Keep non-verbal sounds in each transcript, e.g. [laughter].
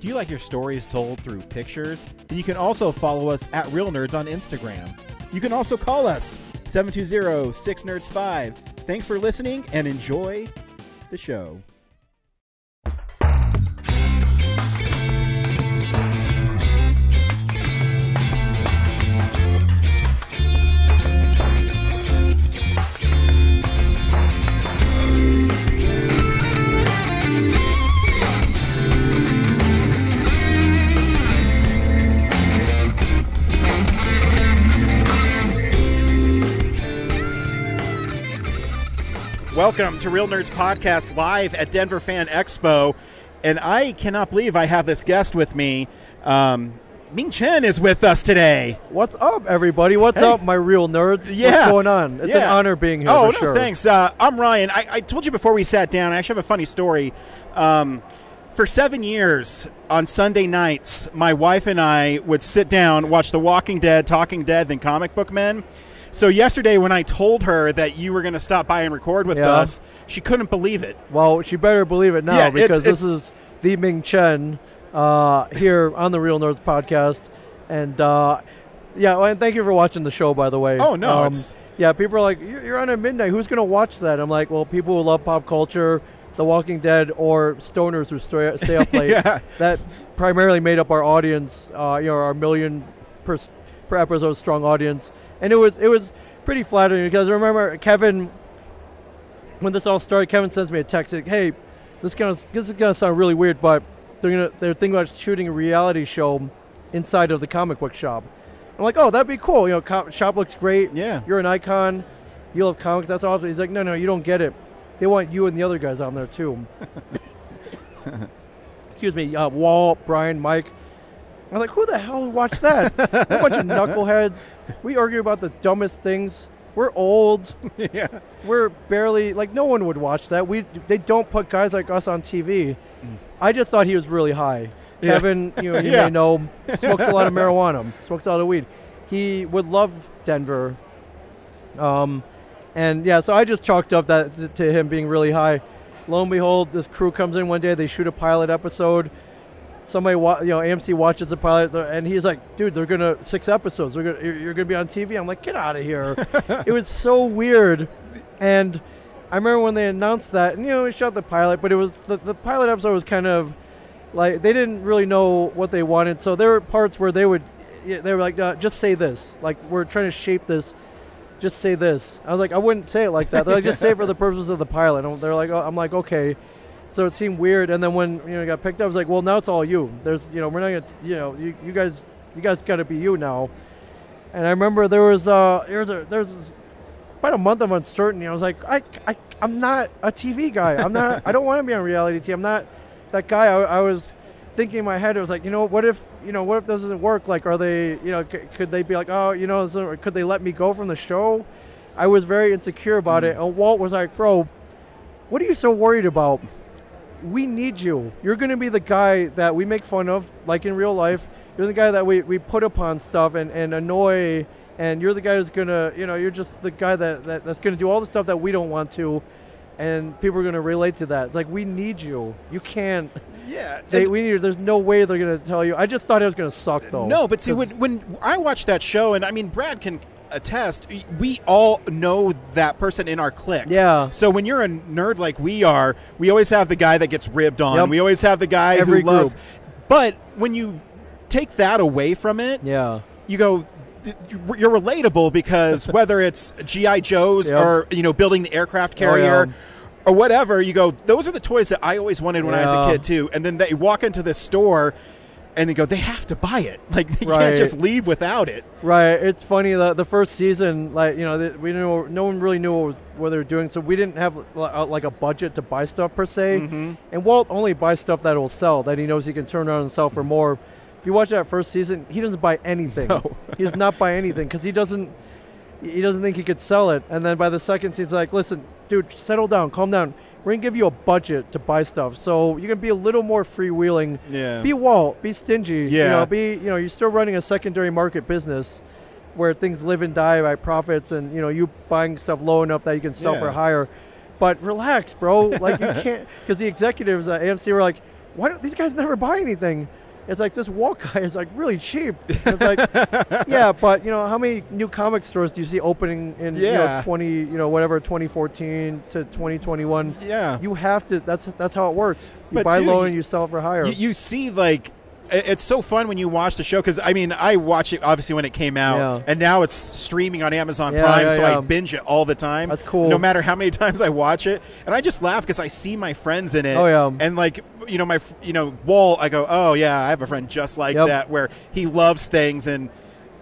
Do you like your stories told through pictures? Then you can also follow us at Real Nerds on Instagram. You can also call us 720 6 Nerds 5. Thanks for listening and enjoy the show. Welcome to Real Nerds Podcast live at Denver Fan Expo. And I cannot believe I have this guest with me. Um, Ming Chen is with us today. What's up, everybody? What's Hey. up, my real nerds? Yeah. What's going on? It's an honor being here. Oh, for no, sure. thanks. Uh, I'm Ryan. I, I told you before we sat down, I actually have a funny story. Um, for seven years on Sunday nights, my wife and I would sit down, watch The Walking Dead, Talking Dead, then Comic Book Men. So yesterday, when I told her that you were going to stop by and record with Yeah. us, she couldn't believe it. Well, she better believe it now Yeah, it's- because this is the Ming Chen uh, here on the Real Nerds podcast, and uh, yeah, well, and thank you for watching the show, by the way. Oh, no, Um, it's- yeah, people are like, you're, on at midnight. Who's gonna watch that? I'm like, well, people who love pop culture. The Walking Dead or stoners who stay, stay up [laughs] late. Yeah. That primarily made up our audience. Uh, you know, our million per, per episode strong audience, and it was it was pretty flattering because I remember Kevin when this all started. Kevin sends me a text like, "Hey, this gonna this is gonna sound really weird, but they're gonna they're thinking about shooting a reality show inside of the comic book shop." I'm like, "Oh, that'd be cool. You know, shop looks great. Yeah. You're an icon. You love comics. That's awesome." He's like, "No, no, you don't get it. They want you and the other guys on there too." [laughs] Excuse me, uh, Walt, Brian, Mike. I'm like, who the hell would watch that? a bunch of [laughs] knuckleheads. We argue about the dumbest things. We're old. [laughs] yeah. We're barely like no one would watch that. We they don't put guys like us on TV. I just thought he was really high. [laughs] Yeah. Kevin, you know, you Yeah. may know, smokes a lot of marijuana, smokes a lot of weed. He would love Denver. Um, and yeah, so I just chalked up that to him being really high. Lo and behold, this crew comes in one day. They shoot a pilot episode. Somebody, wa- you know, AMC watches the pilot, and he's like, "Dude, they're gonna six episodes. They're gonna, you're, you're gonna be on TV." I'm like, "Get out of here!" [laughs] it was so weird, and I remember when they announced that, and you know, we shot the pilot, but it was the, the pilot episode was kind of like they didn't really know what they wanted. So there were parts where they would, they were like, uh, "Just say this." Like we're trying to shape this. Just say this. I was like, I wouldn't say it like that. They're like, just say it for the purposes of the pilot. And they're like, oh, I'm like, okay. So it seemed weird. And then when you know it got picked up, I was like, well, now it's all you. There's, you know, we're not gonna, you know, you, you guys, you guys got to be you now. And I remember there was, uh, there was a, there was about a month of uncertainty. I was like, I, I, I'm not a TV guy. I'm not. I don't want to be on reality TV. I'm not that guy. I, I was thinking in my head. It was like, you know, what if, you know, what if this doesn't work? Like, are they, you know, c- could they be like, oh, you know, so, could they let me go from the show? I was very insecure about it. And Walt was like, bro, what are you so worried about? We need you. You're going to be the guy that we make fun of, like in real life. You're the guy that we, we put upon stuff and, and annoy. And you're the guy who's going to, you know, you're just the guy that, that that's going to do all the stuff that we don't want to. And people are going to relate to that. It's like, we need you. You can't. Yeah. They, we need. There's no way they're going to tell you. I just thought it was going to suck, though. No, but see, when, when I watched that show, and I mean, Brad can attest, we all know that person in our clique. Yeah. So when you're a nerd like we are, we always have the guy that gets ribbed on. Yep. We always have the guy Every who loves. group. But when you take that away from it, Yeah. you go. You're relatable because [laughs] whether it's GI Joes Yep. Oh, or you know building the aircraft oh, carrier yeah. or whatever, you go. Those are the toys that I always wanted when I was a kid too. And then they walk into this store, and they go, they have to buy it. [laughs] Like they Right. can't just leave without it. Right. It's funny that the first season, like you know, we knew no one really knew what, was, what they were doing, so we didn't have uh, like a budget to buy stuff per se. Mhm. And Walt only buys stuff that will sell, that he knows he can turn around and sell for more. If you watch that first season, he doesn't buy anything. No. [laughs] he does not buy anything because he doesn't. He doesn't think he could sell it. And then by the second season, he's like, "Listen, dude, settle down, calm down. We're gonna give you a budget to buy stuff, so you can be a little more freewheeling. Yeah. Be Walt, be stingy. You Yeah. know, be you know, you're still running a secondary market business." Where things live and die by profits, and you know you buying stuff low enough that you can sell Yeah. for higher. But relax, bro. Like you [laughs] can't, because the executives at AMC were like, "Why don't these guys never buy anything?" It's like this Walt guy is like really cheap. It's like, yeah, [laughs] but you know how many new comic stores do you see opening in you know twenty, you know whatever, twenty fourteen to twenty twenty one? yeah. You have to. That's that's how it works. You But buy dude, low and you sell for higher. you, you see like it's so fun when you watch the show because I mean I watch it obviously when it came out Yeah. and now it's streaming on Amazon Yeah, Prime yeah, so I binge it all the time. That's cool. No matter how many [laughs] times I watch it, and I just laugh because I see my friends in it. Oh, yeah. And like you know my you know Walt, I go oh yeah I have a friend just like Yep. that where he loves things and.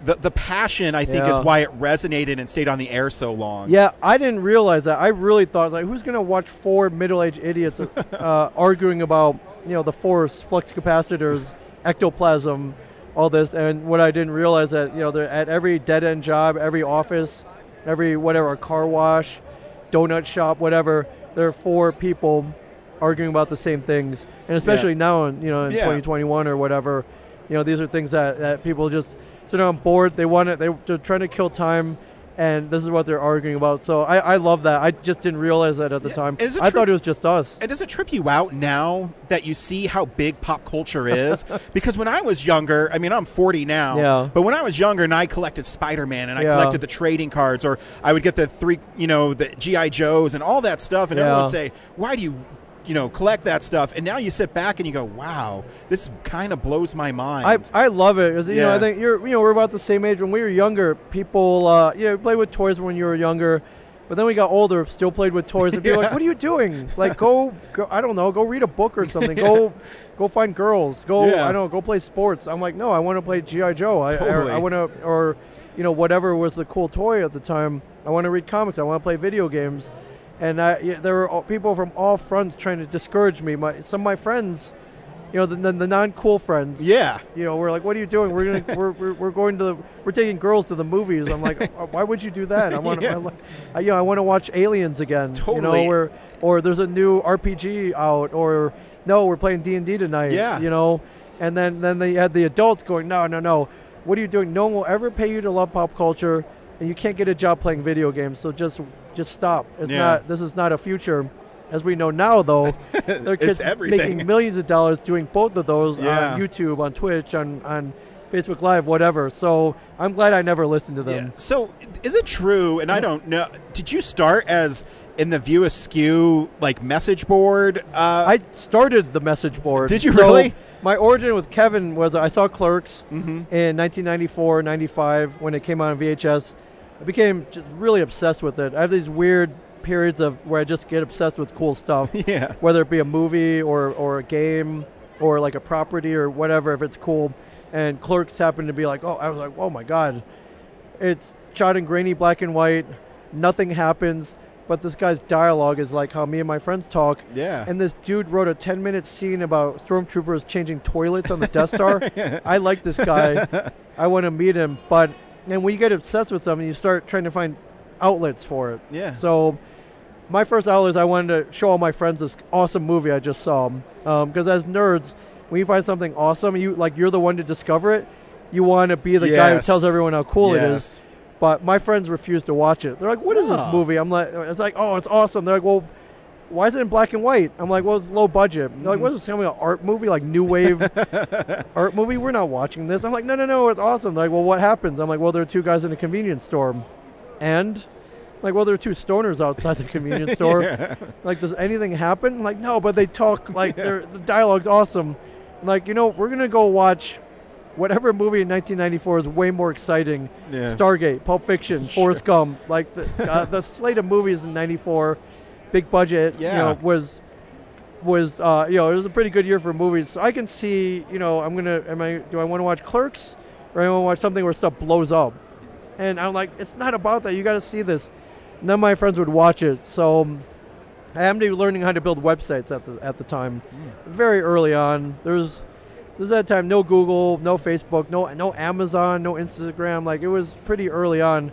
The, the passion I think is why it resonated and stayed on the air so long. Yeah, I didn't realize that. I really thought, like, who's going to watch four middle-aged idiots uh, [laughs] arguing about, you know, the force, flux capacitors, ectoplasm, all this? And what I didn't realize that, you know, at every dead-end job, every office, every whatever, car wash, donut shop, whatever, there are four people arguing about the same things. And especially now, in, you know, in Yeah. 2021 or whatever, you know, these are things that, that people just sit on board. They want it. They, they're trying to kill time, and this is what they're arguing about. So I, I love that. I just didn't realize that at the Yeah. time. I true- thought it was just us. And does it trip you out now that you see how big pop culture is? [laughs] because when I was younger, I mean, I'm 40 now. Yeah. But when I was younger and I collected Spider Man and I Yeah. collected the trading cards, or I would get the three, you know, the G.I. Joes and all that stuff, and everyone would say, why do you. You know, collect that stuff, and now you sit back and you go, "Wow, this kind of blows my mind." I, I love it you know I think you're you know we're about the same age when we were younger. People uh, you know played with toys when you were younger, but then we got older, still played with toys, and [laughs] be are like, "What are you doing? Like go, go I don't know, go read a book or something. [laughs] Go go find girls. Go Yeah. I don't know, go play sports." I'm like, "No, I want to play GI Joe. I Totally. I, I want to or you know whatever was the cool toy at the time. I want to read comics. I want to play video games." And I, yeah, there were people from all fronts trying to discourage me. My some of my friends, you know, the, the, the non-cool friends, yeah, you know, we're like, what are you doing? We're gonna, we're, we're, we're going to, the, we're taking girls to the movies. I'm like, "Uh, why would you do that? I want, to, [laughs] Yeah. I, li- I, you know, I want to watch Aliens again. Totally. You know, where, or there's a new RPG out, or no, we're playing D and D tonight. Yeah. You know, and then then they had the adults going, no, no, no. What are you doing? No one will ever pay you to love pop culture, and you can't get a job playing video games. So just, just stop. It's Yeah. not. This is not a future. As we know now, though, [laughs] there are kids making [laughs] millions of dollars doing both of those Yeah. on YouTube, on Twitch, on, on Facebook Live, whatever. So I'm glad I never listened to them. Yeah. So, is it true? And I don't know. Did you start as in the View Askew like message board? Uh, I started the message board. Did you So really? My origin with Kevin was I saw Clerks Mhm. in 1994, 95 when it came out on VHS. I became just really obsessed with it. I have these weird periods of where I just get obsessed with cool stuff. [laughs] yeah. whether it be a movie or, or a game or like a property or whatever, if it's cool. And Clerks happened to be like, oh, I was like, oh my god, it's shot in grainy black and white, nothing happens, but this guy's dialogue is like how me and my friends talk. Yeah. And this dude wrote a 10 minute scene about stormtroopers changing toilets on the Death Star. [laughs] I like this guy. [laughs] I want to meet him. But when you get obsessed with something, you start trying to find outlets for it. yeah. So, my first outlet is I wanted to show all my friends this awesome movie I just saw. Um, because as nerds, when you find something awesome, you like you're the one to discover it. You want to be the guy who tells everyone how cool it is. But my friends refuse to watch it. They're like, "What is this Oh. movie?" I'm like, "It's like, oh, it's awesome." They're like, "Well." Why is it in black and white? I'm like, well, it's low budget. They're like, what is this? Something an art movie, like new wave [laughs] art movie? We're not watching this. I'm like, no, no, no, it's awesome. They're like, well, what happens? I'm like, well, there are two guys in a convenience store, and like, well, there are two stoners outside the convenience [laughs] store. Yeah. Like, does anything happen? I'm like, no, but they talk [laughs] like they're, the dialogue's awesome. I'm like, you know, we're gonna go watch whatever movie in 1994 is way more exciting. Yeah. Stargate, Pulp Fiction, Sure. Forrest Gump, like the uh, the slate of movies in '94, big budget, you Yeah. know, was was uh, you know it was a pretty good year for movies. So I can see, you know, I'm gonna am I do I want to watch Clerks or I want to watch something where stuff blows up? And I'm like, it's not about that. You got to see this. None of my friends would watch it, so um, I am learning how to build websites at the at the time. Mm. Very early on, there's this is that time. No Google, no Facebook, no no Amazon, no Instagram. Like it was pretty early on,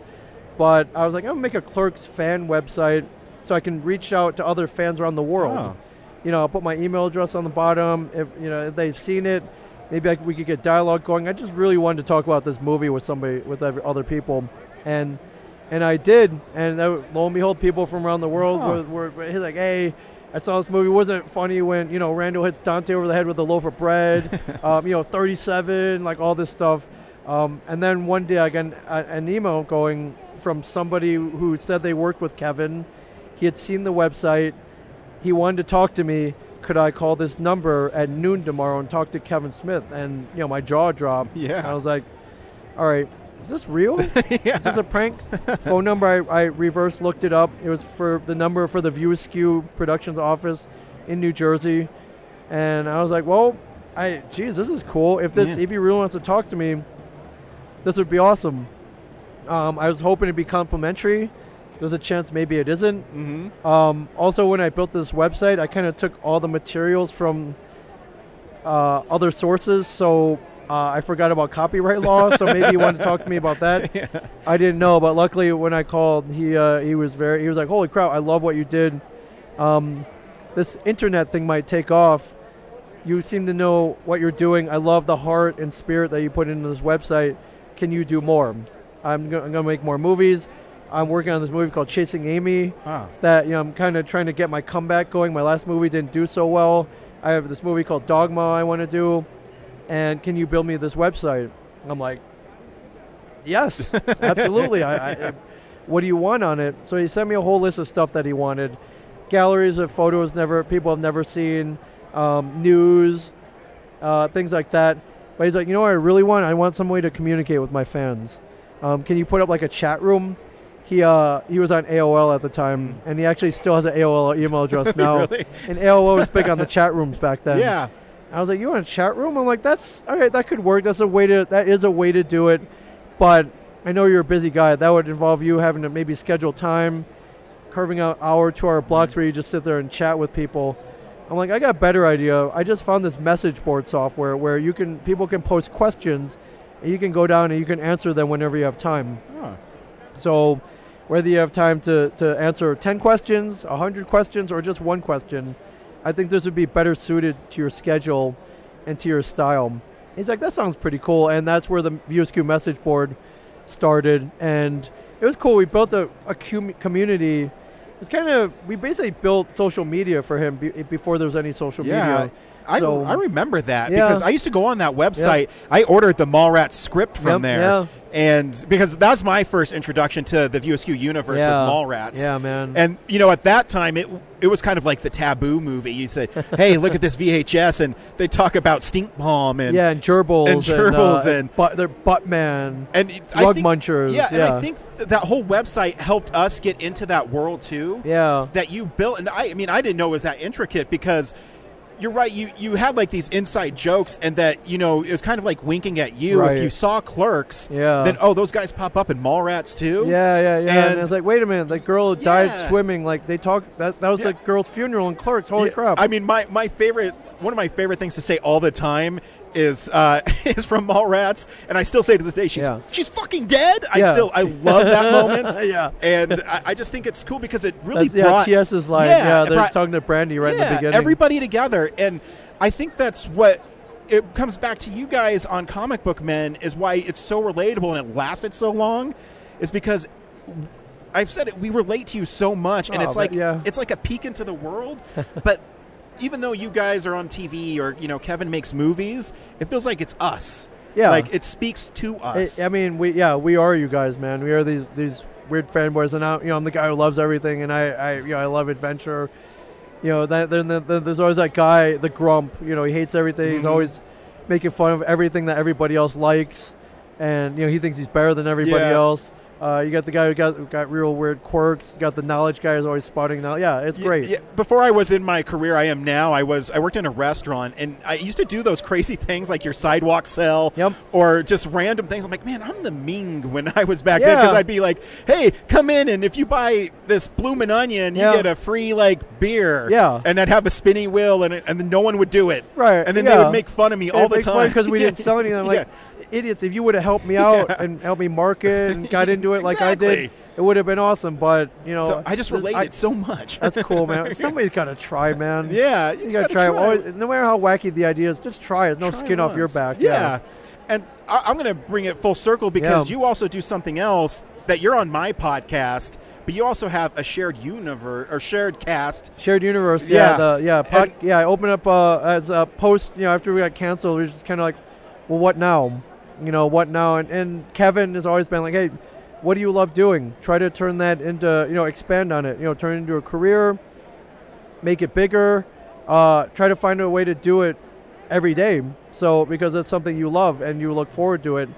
but I was like, I'm gonna make a Clerks fan website so I can reach out to other fans around the world. Oh. You know, I'll put my email address on the bottom. If you know if they've seen it, maybe I, we could get dialogue going. I just really wanted to talk about this movie with somebody, with other people, and and I did. And uh, lo and behold, people from around the world Huh. were, were he's like, hey. I saw this movie. Wasn't it funny when you know Randall hits Dante over the head with a loaf of bread? [laughs] um, you know, 37, like all this stuff. Um, and then one day I got an, an email going from somebody who said they worked with Kevin. He had seen the website. He wanted to talk to me. Could I call this number at noon tomorrow and talk to Kevin Smith? And you know, my jaw dropped. Yeah. I was like, "All right, is this real? [laughs] yeah. Is this a prank?" Phone number. I, I reverse looked it up. It was for the number for the View Askew Productions office in New Jersey, and I was like, "Well, I geez, this is cool. If this Yeah. if he really wants to talk to me, this would be awesome." Um, I was hoping to be complimentary. There's a chance maybe it isn't. mm-hmm. Um, also, when I built this website, I kind of took all the materials from uh, other sources, so uh, I forgot about copyright law. so maybe you want to talk to me about that. [laughs] I didn't know, but luckily when I called, he uh, he was very he was like, "Holy crap! I love what you did. Um, this internet thing might take off. You seem to know what you're doing. I love the heart and spirit that you put into this website. Can you do more? I'm, go- I'm gonna make more movies. I'm working on this movie called Chasing Amy Ah. that you know I'm kind of trying to get my comeback going. My last movie didn't do so well. I have this movie called Dogma I want to do, and can you build me this website? I'm like, yes, [laughs] absolutely. I, I, what do you want on it? So he sent me a whole list of stuff that he wanted, galleries of photos never people have never seen, um, news, uh, things like that. But he's like, you know what I really want? I want some way to communicate with my fans. Um, can you put up like a chat room? He uh, he was on AOL at the time, and he actually still has an AOL email [laughs] address now. really? And AOL was big on the chat rooms back then. Yeah. I was like, "You want a chat room?" I'm like, "That's all right. That could work. That's a way to. That is a way to do it." But I know you're a busy guy. That would involve you having to maybe schedule time, carving out hour, two-hour blocks where you just sit there and chat with people. I'm like, I got a better idea. I just found this message board software where you can people can post questions, and you can go down and you can answer them whenever you have time. So whether you have time to, to answer 10 questions, 100 questions, or just one question, I think this would be better suited to your schedule and to your style. He's like, that sounds pretty cool. And that's where the View Askew message board started. And it was cool. We built a, a community. It's kind of, we basically built social media for him be, before there was any social Yeah. media. I, So- I remember that Yeah. because I used to go on that website. I ordered the Mallrats script from Yep, there. yeah. And because that was my first introduction to the View Askew universe was Yeah. Mallrats. Yeah, man. And you know, at that time, it it was kind of like the taboo movie. You say, [laughs] "Hey, look at this VHS," and they talk about stink palm and yeah, and gerbils. and gerbils uh, and- butt, they're butt man. and Rug think- munchers, Yeah, and I think th- that whole website helped us get into that world too. Yeah. That you built, and I, I mean, I didn't know it was that intricate because. You're right. You you had like these inside jokes, and that you know it was kind of like winking at you. Right. If you saw Clerks, Yeah. then oh, those guys pop up in Mallrats too. Yeah, yeah, yeah. And, And- it's like, wait a minute, the girl died swimming. Like they talk that that was Yeah. the girl's funeral in Clerks. Holy Yeah, crap! I mean, my, my favorite, one of my favorite things to say all the time is uh, [laughs] is from Mallrats, and I still say to this day, she's Yeah. she's fucking dead. I Yeah. still I love that [laughs] moment. Yeah. and I, I just think it's cool because it really That's, yeah, brought TS's line. Yeah, Yeah, they're brought- talking to Brandi right in the beginning. everybody together, and I think that's what. It comes back to you guys on Comic Book Men is why it's so relatable and it lasted so long, is because I've said it. We relate to you so much, and Oh, it's like yeah. it's like a peek into the world. [laughs] but even though you guys are on TV or you know Kevin makes movies, it feels like it's us. Yeah. like it speaks to us. I, I mean, we yeah, we are you guys, man. We are these these weird fanboys, and I, you know, I'm the guy who loves everything, and I, I you know, I love adventure. You know, that, then then- then there's always that guy, the grump. You know, he hates everything. He's Mhm. always making fun of everything that everybody else likes, and you know, he thinks he's better than everybody Yeah. else. Uh, you got the guy who got got real weird quirks. You got the knowledge guy who's always spotting now. Yeah, it's Y- great. Yeah, before I was in my career, I am now. I was I worked in a restaurant, and I used to do those crazy [laughs] things like your sidewalk sell, Yep. or just random things. I'm like, man, I'm the Ming when I was back then because I'd be like, hey, come in, and if you buy this bloomin' onion, you Yeah. get a free like beer. Yeah. and I'd have a spinning wheel, and it, and then no one would do it. Right, and then they would make fun of me all the time because we didn't [laughs] sell anything. I'm like, idiots! If you would have helped me [laughs] out Yeah. and helped me market and got into it like I did, it would have been awesome. But you know, so I just related I- so much. that's cool, man. [laughs] Somebody's got to try, man. yeah, you gotta try. it. Always, no matter how wacky the idea is, just try it. No Try skin off your back. Yeah. And I- I'm going to bring it full circle because Yeah. you also do something else that you're on my podcast, but you also have a shared universe or shared cast. Shared universe, Yeah. yeah, the yeah, pod, yeah. I opened up uh, as a post, you know, after we got canceled, we were just kind of like, well, what now? You know, what now? And, and Kevin has always been like, hey, what do you love doing? Try to turn that into, you know, expand on it. You know, turn it into a career, make it bigger. Uh, try to find a way to do it every day. So because it's something you love and you look forward to it.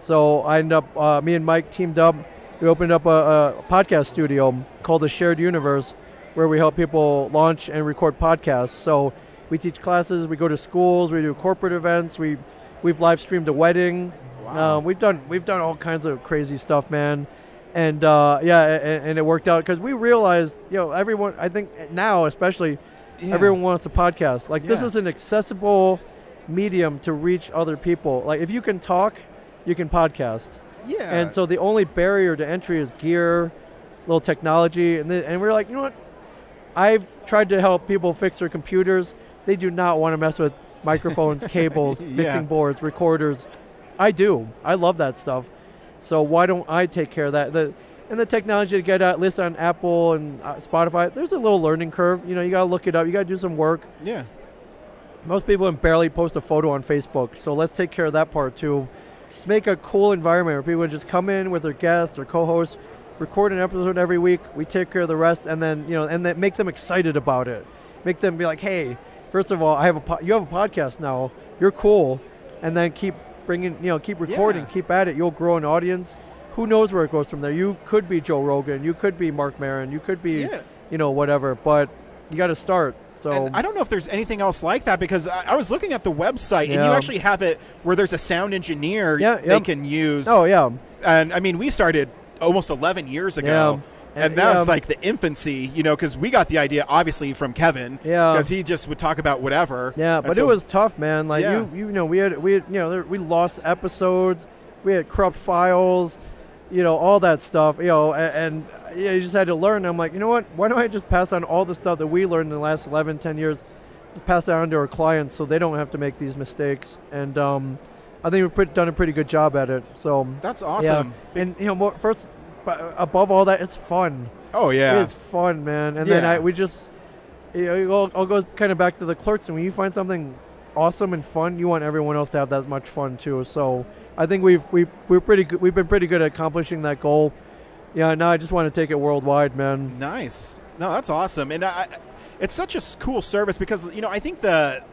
So I end up, uh, me and Mike teamed up. We opened up a, a podcast studio called the Shared Universe, where we help people launch and record podcasts. So we teach classes, we go to schools, we do corporate events, we we've live streamed a wedding. Wow. Um, we've done we've done all kinds of crazy stuff, man. And uh, yeah, and, and it worked out because we realized, you know, everyone. I think now, especially, Yeah. everyone wants a podcast. Like this is an accessible medium to reach other people. Like if you can talk, you can podcast. Yeah. And so the only barrier to entry is gear, little technology, and then, and we're like, you know what? I've tried to help people fix their computers. They do not want to mess with microphones, [laughs] cables, Yeah. mixing boards, recorders. I do. I love that stuff. So why don't I take care of that? The and the technology to get out list on Apple and uh, Spotify. There's a little learning curve. You know, you got to look it up. You got to do some work. yeah. Most people can barely post a photo on Facebook, so let's take care of that part too. Let's make a cool environment where people just come in with their guests or co-hosts, record an episode every week. We take care of the rest, and then you know, and then make them excited about it. Make them be like, "Hey, first of all, I have a po- you have a podcast now. You're cool," and then keep bringing, you know, keep recording, Yeah. keep at it. You'll grow an audience. Who knows where it goes from there? You could be Joe Rogan. You could be Marc Maron. You could be, Yeah. you know, whatever. But you got to start. So And I don't know if there's anything else like that because I, I was looking at the website and you actually have it where there's a sound engineer Yeah, they yep. can use. oh yeah, And I mean, we started almost 11 years ago. Yeah. And that was Yeah. like the infancy, you know, because we got the idea obviously from Kevin. Yeah. Because he just would talk about whatever. Yeah, but so- it was tough, man. Like Yeah. you, you know, we had we had, you know there, we lost episodes, we had corrupt files, you know, all that stuff. You know, and, and yeah, you just had to learn. I'm like, you know what? Why don't I just pass on all the stuff that we learned in the last 11, 10 years? Just pass it on to our clients so they don't have to make these mistakes. And um, I think we've done a pretty good job at it. So That's awesome. yeah, and you know, more, first, but above all that, it's fun. Oh, yeah. It's fun, man. And then I we just you know, it all, all goes kind of back to the clerks. And when you find something awesome and fun, you want everyone else to have that much fun too. So I think we've we've we're pretty good. We've been pretty good at accomplishing that goal. Yeah. Now I just want to take it worldwide, man. Nice. No, that's awesome, and I- it's such a cool service because you know I think the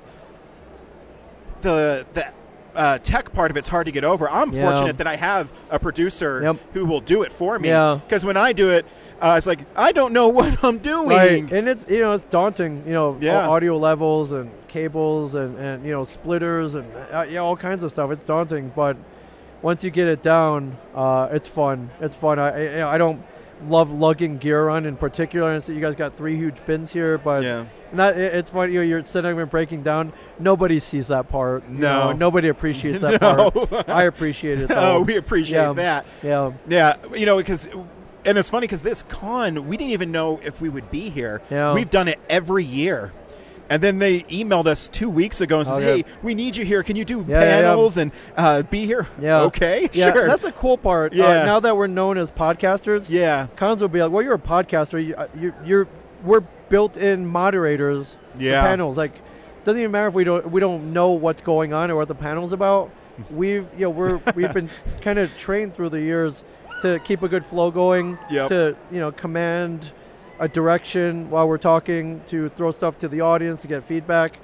the the uh, tech part of it's hard to get over. I'm Yeah. fortunate that I have a producer Yep. who will do it for me. Yeah. Because when I do it, uh, it's like I don't know [laughs] what I'm doing. Right. And it's you know it's daunting. You know, Yeah. audio levels and cables and and you know splitters and uh, yeah all kinds of stuff. It's daunting, but once you get it down, uh, it's fun. It's fun. I I, you know, I don't love lugging gear on in particular. And so you guys got three huge bins here, but Yeah. It- it's funny. You know, you're sitting and breaking down. Nobody sees that part. No. know, nobody appreciates that [laughs] No. part. [laughs] I appreciate it. Though. Oh, we appreciate Yeah. that. yeah, Yeah, you know, because and it's funny because this con we didn't even know if we would be here. Yeah. We've done it every year. And then they emailed us two weeks ago and says, Oh, yeah. "Hey, we need you here. Can you do Yeah, yeah, yeah. panels and uh, be here?" Yeah. Okay. yeah. Sure. That's the cool part. Uh, Yeah. now that we're known as podcasters, yeah. cons will be like, "Well, you're a podcaster. You, uh, you, you're we're built-in moderators Yeah. for panels. Like, doesn't even matter if we don't we don't know what's going on or what the panel's about. [laughs] We've you know we're we've been kind of trained through the years to keep a good flow going. Yep. To you know command a direction while we're talking to throw stuff to the audience to get feedback.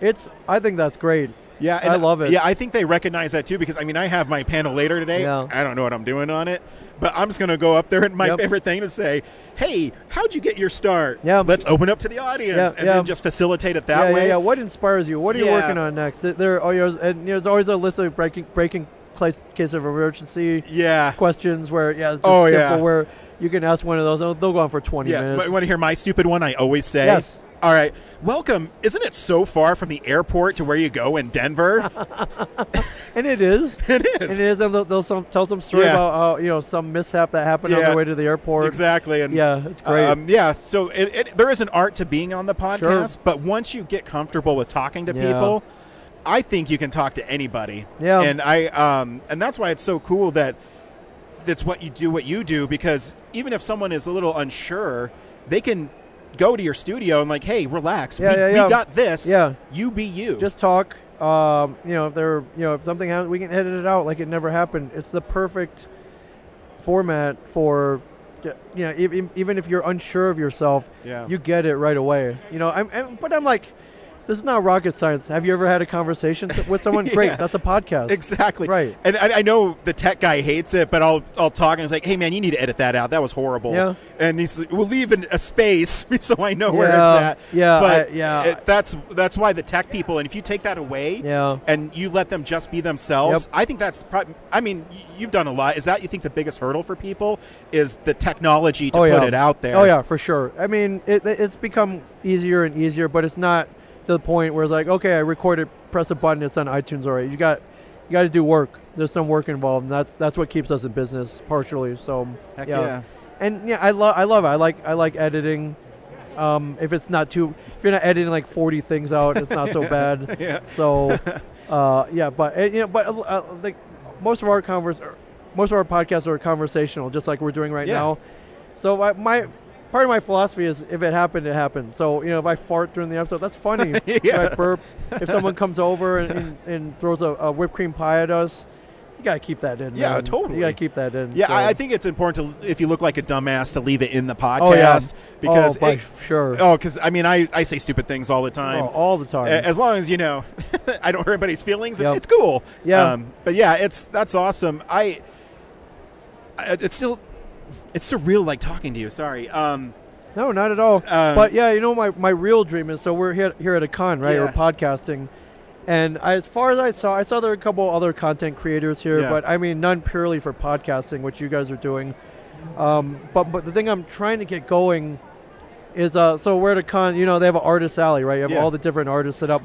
It's I think that's great. Yeah, I love it. Yeah, I think they recognize that too because I mean I have my panel later today. Yeah. I don't know what I'm doing on it, but I'm just gonna go up there and my Yep. favorite thing to say, "Hey, how'd you get your start? Yeah. let's open up to the audience Yeah, and yeah. then just facilitate it that yeah, way." yeah, yeah. What inspires you? What are you working on next? There, oh, you and there's always a list of breaking breaking case, case of emergency Yeah. questions where yeah, it's just Oh, simple yeah. where you can ask one of those. They'll go on for 20 Yeah, minutes. want to hear my stupid one? I always say. Yes. All right. Welcome. Isn't it so far from the airport to where you go in Denver? [laughs] and it is. [laughs] it And is. it is. And they'll, they'll some, tell some story Yeah. about how, you know some mishap that happened on Yeah. their way to the airport. Exactly. And Yeah, it's great. Um, yeah, so it, it, there is an art to being on the podcast, Sure. but once you get comfortable with talking to Yeah. people, I think you can talk to anybody. Yeah. and I um, and that's why it's so cool that that's what you do, what you do, because even if someone is a little unsure, they can go to your studio and like, hey, relax, Yeah, we, yeah, we got this. Yeah. you be you. Just talk. Um, you know, if there, you know, if something happens, we can edit it out like it never happened. It's the perfect format for, you know, even if you're unsure of yourself, yeah. you get it right away. You know, I'm, I'm but I'm like, this is not rocket science. Have you ever had a conversation with someone? [laughs] Yeah. Great, that's a podcast. Exactly. Right. And I, I know the tech guy hates it, but I'll I'll talk and it's like, hey man, you need to edit that out. That was horrible. Yeah. And he's like, we'll leave an, a space [laughs] so I know where it's at. yeah, But I- yeah. it- that's that's why the tech people. And if you take that away. Yeah. And you let them just be themselves. Yep. I think that's. Pro- I mean, you've done a lot. Is that you think the biggest hurdle for people is the technology to Oh, put yeah. it out there? Oh yeah, for sure. I mean, it, it's become easier and easier, but it's not to the point where it's like, okay, I recorded, press a button, it's on iTunes already. You got, you got to do work. There's some work involved, and that's that's what keeps us in business partially. So Heck yeah. yeah. and yeah, I love I love it. I like I like editing. Um, if it's not too, if you're not editing like 40 things out, it's not so [laughs] bad. [laughs] Yeah. So, uh, yeah, but you know, but uh, like most of our convers, er, most of our podcasts are conversational, just like we're doing right Yeah. now. So I, my part of my philosophy is if it happened, it happened. So you know, if I fart during the episode, that's funny. [laughs] If I burp, if someone comes over and, and, and throws a, a whipped cream pie at us, you gotta keep that in. Yeah, man. totally. You gotta keep that in. Yeah, so. I, I think it's important to if you look like a dumbass to leave it in the podcast Oh, yeah. because oh, it- sure. Oh, because I mean, I, I say stupid things all the time. Oh, all the time. As long as you know, [laughs] I don't hurt anybody's feelings. Yep. It's cool. Yeah. Um, but yeah, it's that's awesome. I it's still, it's surreal like talking to you. Sorry. Um, No, not at all. Um, but yeah, you know, my, my real dream is so we're here, here at a con, right? Yeah. We're podcasting. And I, as far as I saw, I saw there were a couple other content creators here, Yeah. but I mean, none purely for podcasting, which you guys are doing. Um, but but the thing I'm trying to get going is uh, so we're at a con, you know, they have an artist alley, right? You have Yeah. all the different artists set up.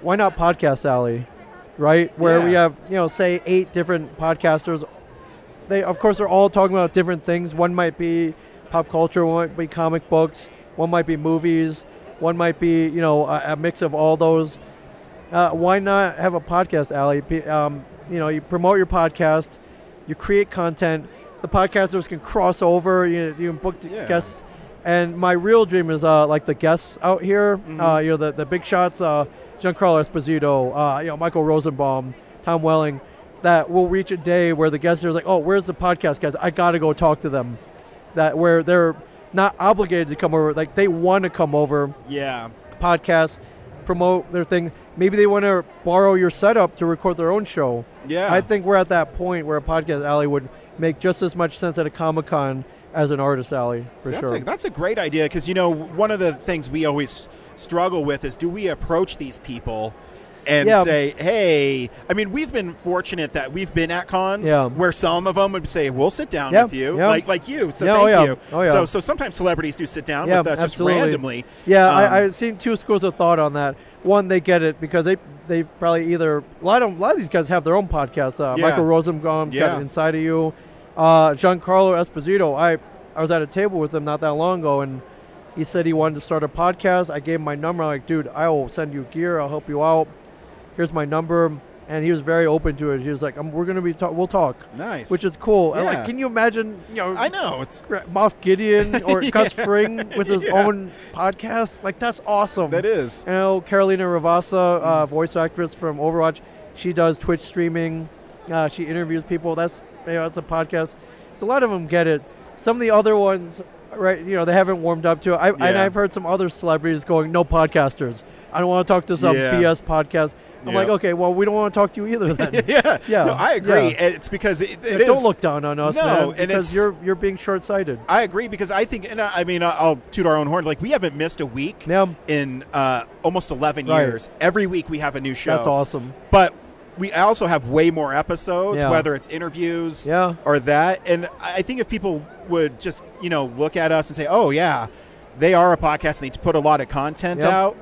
Why not podcast alley, right? Where we have, you know, say eight different podcasters. They, of course, they're all talking about different things. One might be pop culture, one might be comic books, one might be movies, one might be, you know, a, a mix of all those. Uh, why not have a podcast? Be- Um, you know, you promote your podcast, you create content. The podcasters can cross over. You, you can book the Yeah. guests. And my real dream is uh, like the guests out here. Mhm. Uh, you know, the, the big shots. Uh, Giancarlo Esposito. Uh, you know, Michael Rosenbaum, Tom Welling. That will reach a day where the guests are like, "Oh, where's the podcast guys? I got to go talk to them." That where they're not obligated to come over. Like they want to come over yeah. podcast, promote their thing. Maybe they want to borrow your setup to record their own show. Yeah. I think we're at that point where a podcast alley would make just as much sense at a Comic Con as an artist alley for that's sure. A, that's a great idea because you know one of the things we always struggle with is do we approach these people and Yeah. say, "Hey," I mean, we've been fortunate that we've been at cons Yeah. where some of them would say, "We'll sit down Yeah, with you," like like you. So Yeah, thank oh, you. Oh. So so sometimes celebrities do sit down with us absolutely. just randomly. yeah, Um, I, I've seen two schools of thought on that. One, they get it because they they probably either a lot of a lot of these guys have their own podcasts. Uh. Michael Rosenbaum got Inside of You, uh, Giancarlo Esposito. I I was at a table with him not that long ago, and he said he wanted to start a podcast. I gave him my number. I'm like, dude, I will send you gear. I'll help you out. Here's my number. And he was very open to it. He was like, um, "We're gonna be talk. We'll talk," Nice. which is cool. And Yeah. like, can you imagine? You know, I know it's Moff Gideon or [laughs] Gus Fring with his Yeah. own podcast. Like that's awesome. that is. You know, Carolina Ravassa, uh, voice actress from Overwatch, she does Twitch streaming. Uh, she interviews people. That's you know, that's a podcast. So a lot of them get it. Some of the other ones, right? You know, they haven't warmed up to it. I, And I've heard some other celebrities going, "No podcasters. I don't want to talk to some Yeah. BS podcast." I'm Yeah. like, okay, well, we don't want to talk to you either then. [laughs] yeah, Yeah, No, I agree. yeah. It's because it, it don't is- look down on us, No, man, because you're you're being short-sighted. I agree because I think, and I I mean, I'll toot our own horn. Like we haven't missed a week Yeah, in uh, almost 11 Right. years. Every week we have a new show. that's awesome. But we also have way more episodes, Yeah. whether it's interviews Yeah, or that. And I think if people would just, you know, look at us and say, oh, yeah, they are a podcast and they put a lot of content Yep. out,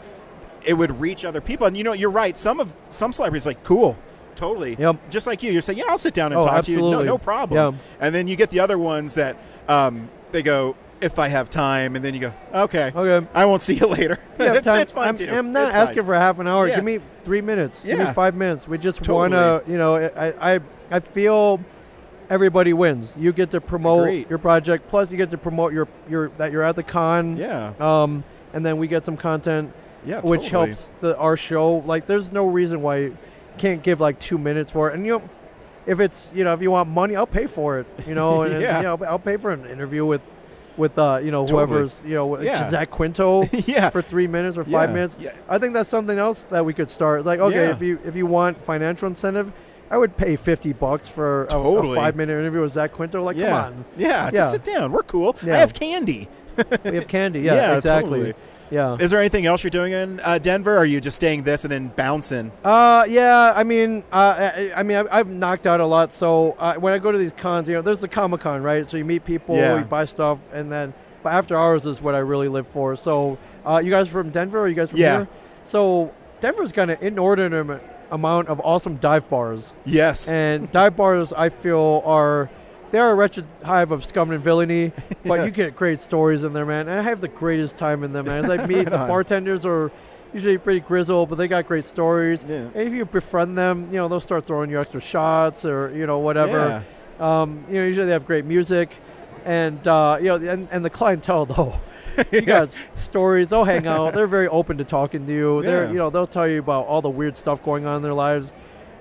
it would reach other people. And, you know, you're right. Some of some celebrities are like, cool. Totally. Yep. Just like you. You're saying, yeah, I'll sit down and Oh, talk to you. No, absolutely. no problem. Yeah. And then you get the other ones that um, they go, if I have time. And then you go, okay, okay. I won't see you [laughs] later. Yeah, it's, time- it's fine I'm, too. I'm not It's fine. asking for half an hour. Yeah. Give me three minutes. Give me five minutes. We just want to, you know, I, I, I feel everybody wins. You get to promote Agreed. your project, plus you get to promote your, your that you're at the con. Yeah. Um, and then we get some content, Yeah. which totally. helps the our show. Like, there's no reason why you can't give like two minutes for it. And you know, if it's you know, if you want money, I'll pay for it. You know, [laughs] and, and, Yeah. you know, I'll pay for an interview with, with uh, you know, Totally. whoever's you know, Yeah. Zach Quinto [laughs] yeah. for three minutes or five Yeah. minutes. Yeah. I think that's something else that we could start. It's like, okay, if you if you want financial incentive, I would pay fifty bucks for a, a five minute interview with Zach Quinto. Like, come on, Yeah, just Yeah. sit down. We're cool. I have candy. we have candy. [laughs] Yeah, Yeah, exactly. totally. Yeah. Is there anything else you're doing in uh, Denver? Or are you just staying this and then bouncing? Uh, yeah. I mean, uh, I, I mean, I've, I've knocked out a lot. So uh, when I go to these cons, you know, there's the Comic Con, right? So you meet people, Yeah. you buy stuff, and then. But after hours is what I really live for. So, uh, you guys from Denver? Are you guys from Yeah. here? So Denver's got an inordinate amount of awesome dive bars. Yes. And dive bars, I feel, are they're a wretched hive of scum and villainy, [laughs] but you Yes. get great stories in there, man. And I have the greatest time in them, man. As I meet Right the [laughs] on. bartenders are usually pretty grizzled, but they got great stories. Yeah. And if you befriend them, you know they'll start throwing you extra shots or you know whatever. Um, you know, usually they have great music, and uh, you know, and, and the clientele [laughs] though. You got stories. They'll hang out. They're very open to talking to you. They're, you know, they'll tell you about all the weird stuff going on in their lives.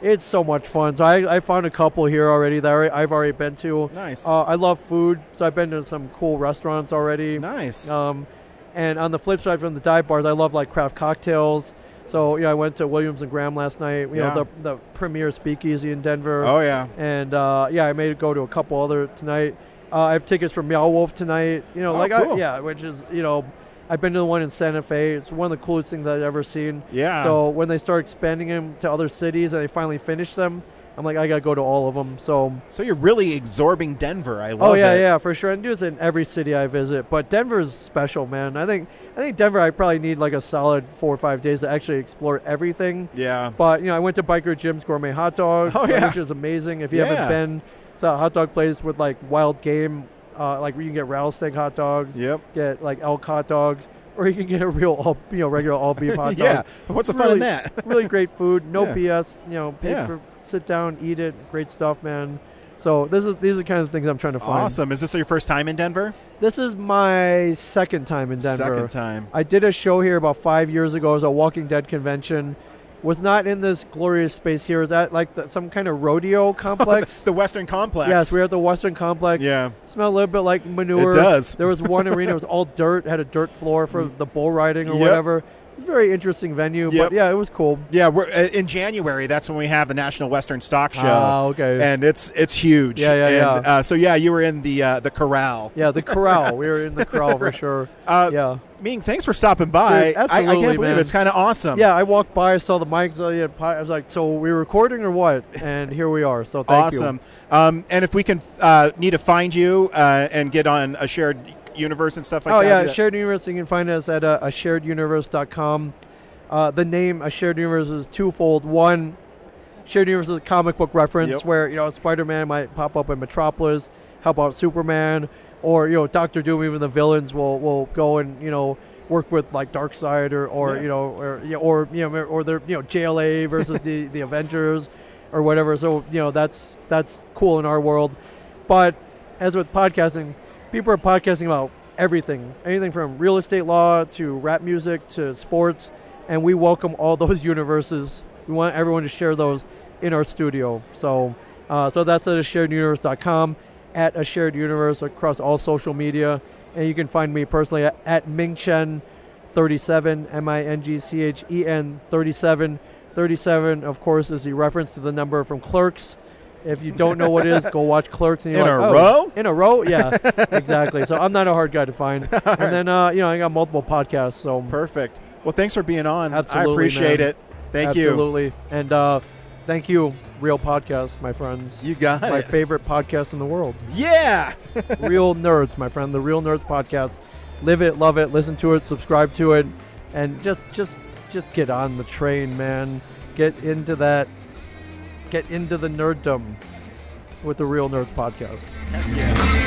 It's so much fun. So I, I found a couple here already that I've already been to. Nice. Uh, I love food, so I've been to some cool restaurants already. nice. Um, and on the flip side, from the dive bars, I love like craft cocktails. So you know, I went to Williams and Graham last night. You Yeah. know, the the premier speakeasy in Denver. oh yeah. And uh, yeah, I made it go to a couple other tonight. Uh, I have tickets for Meow Wolf tonight. You know, Oh, like cool. I, yeah, which is you know, I've been to the one in Santa Fe. It's one of the coolest things I've ever seen. Yeah. So when they start expanding them to other cities and they finally finish them, I'm like, I gotta go to all of them. So So you're really absorbing Denver. I oh, love oh yeah, it. yeah, for sure. And do this in every city I visit. But Denver's special, man. I think I think Denver. I probably need like a solid four or five days to actually explore everything. Yeah. But you know, I went to Biker Jim's Gourmet Hot Dogs, Oh, yeah. which is amazing. If you Yeah. haven't been, it's a hot dog place with like wild game, uh, like where you can get rattlesnake hot dogs, Yep. get like elk hot dogs, or you can get a real all you know regular all beef hot dog. [laughs] yeah. What's the fun in that? [laughs] really great food, no Yeah. BS. You know, pay Yeah. for sit down, eat it, great stuff, man. So this is these are the kind of things I'm trying to find. awesome. Is this your first time in Denver? This is my second time in Denver. Second time. I did a show here about five years ago. It was a Walking Dead convention. Was not in this glorious space here. Is that like the, some kind of rodeo [laughs] complex? The Western Complex. yes, we are at the Western Complex. Yeah. Smelled a little bit like manure. It does. There was one arena. It was all [laughs] dirt. Had a dirt floor for the bull riding or Yep. whatever. It was a very interesting venue. Yep. But yeah, it was cool. Yeah, we're uh, in January. That's when we have the National Western Stock Show, Ah, okay. and it's it's huge. Yeah, yeah, and, yeah. Uh, so yeah, you were in the uh, the corral. yeah, the corral. we were in the [laughs] corral for sure. Uh, Yeah. Ming, thanks for stopping by. Dude, I, I absolutely, can't believe man. it. it's kind of awesome. Yeah, I walked by, I saw the mics. I, pi- I was like, "So we recording or what?" [laughs] And here we are. So thank you. awesome. Um, and if we can uh, need to find you uh, and get on a shared universe and stuff like oh that. Oh yeah. Shared Universe. You can find us at uh, a shareduniverse.com. Uh, the name a shared universe is twofold. One, shared universe is a comic book reference Yep. where you know Spider-Man might pop up in Metropolis. How about Superman? Or you know Doctor Doom. Even the villains will will go and you know work with like Darkseid or or Yeah. you know or you know, or you know or they're you know JLA versus the the Avengers or whatever. So you know that's that's cool in our world. But as with podcasting, people are podcasting about everything, anything from real estate law to rap music to sports, and we welcome all [laughs] those universes. We want everyone to share those in our studio. So, uh, so that's at a shareduniverse.com, at a shared universe across all social media, and you can find me personally at, at Mingchen. 37 M I N G C H E N 37 37, of course, is the reference to the number from Clerks. If you don't know what it is, go [laughs] watch Clerks. And you're In like, a "Oh, row? In a row, yeah, [laughs] exactly. So I'm not a hard guy to find. [laughs] And then uh, you know I got multiple podcasts, so Perfect. Well, thanks for being on. Absolutely, I appreciate man. it. Thank you. absolutely. And uh, thank you, Real Podcast, my friends. You got my it. favorite podcast in the world. yeah. [laughs] Real Nerds, my friend, the Real Nerds podcast. Live it, love it, listen to it, subscribe to it, and just just just get on the train, man. Get into that get into the nerddom with the Real Nerds podcast. yeah.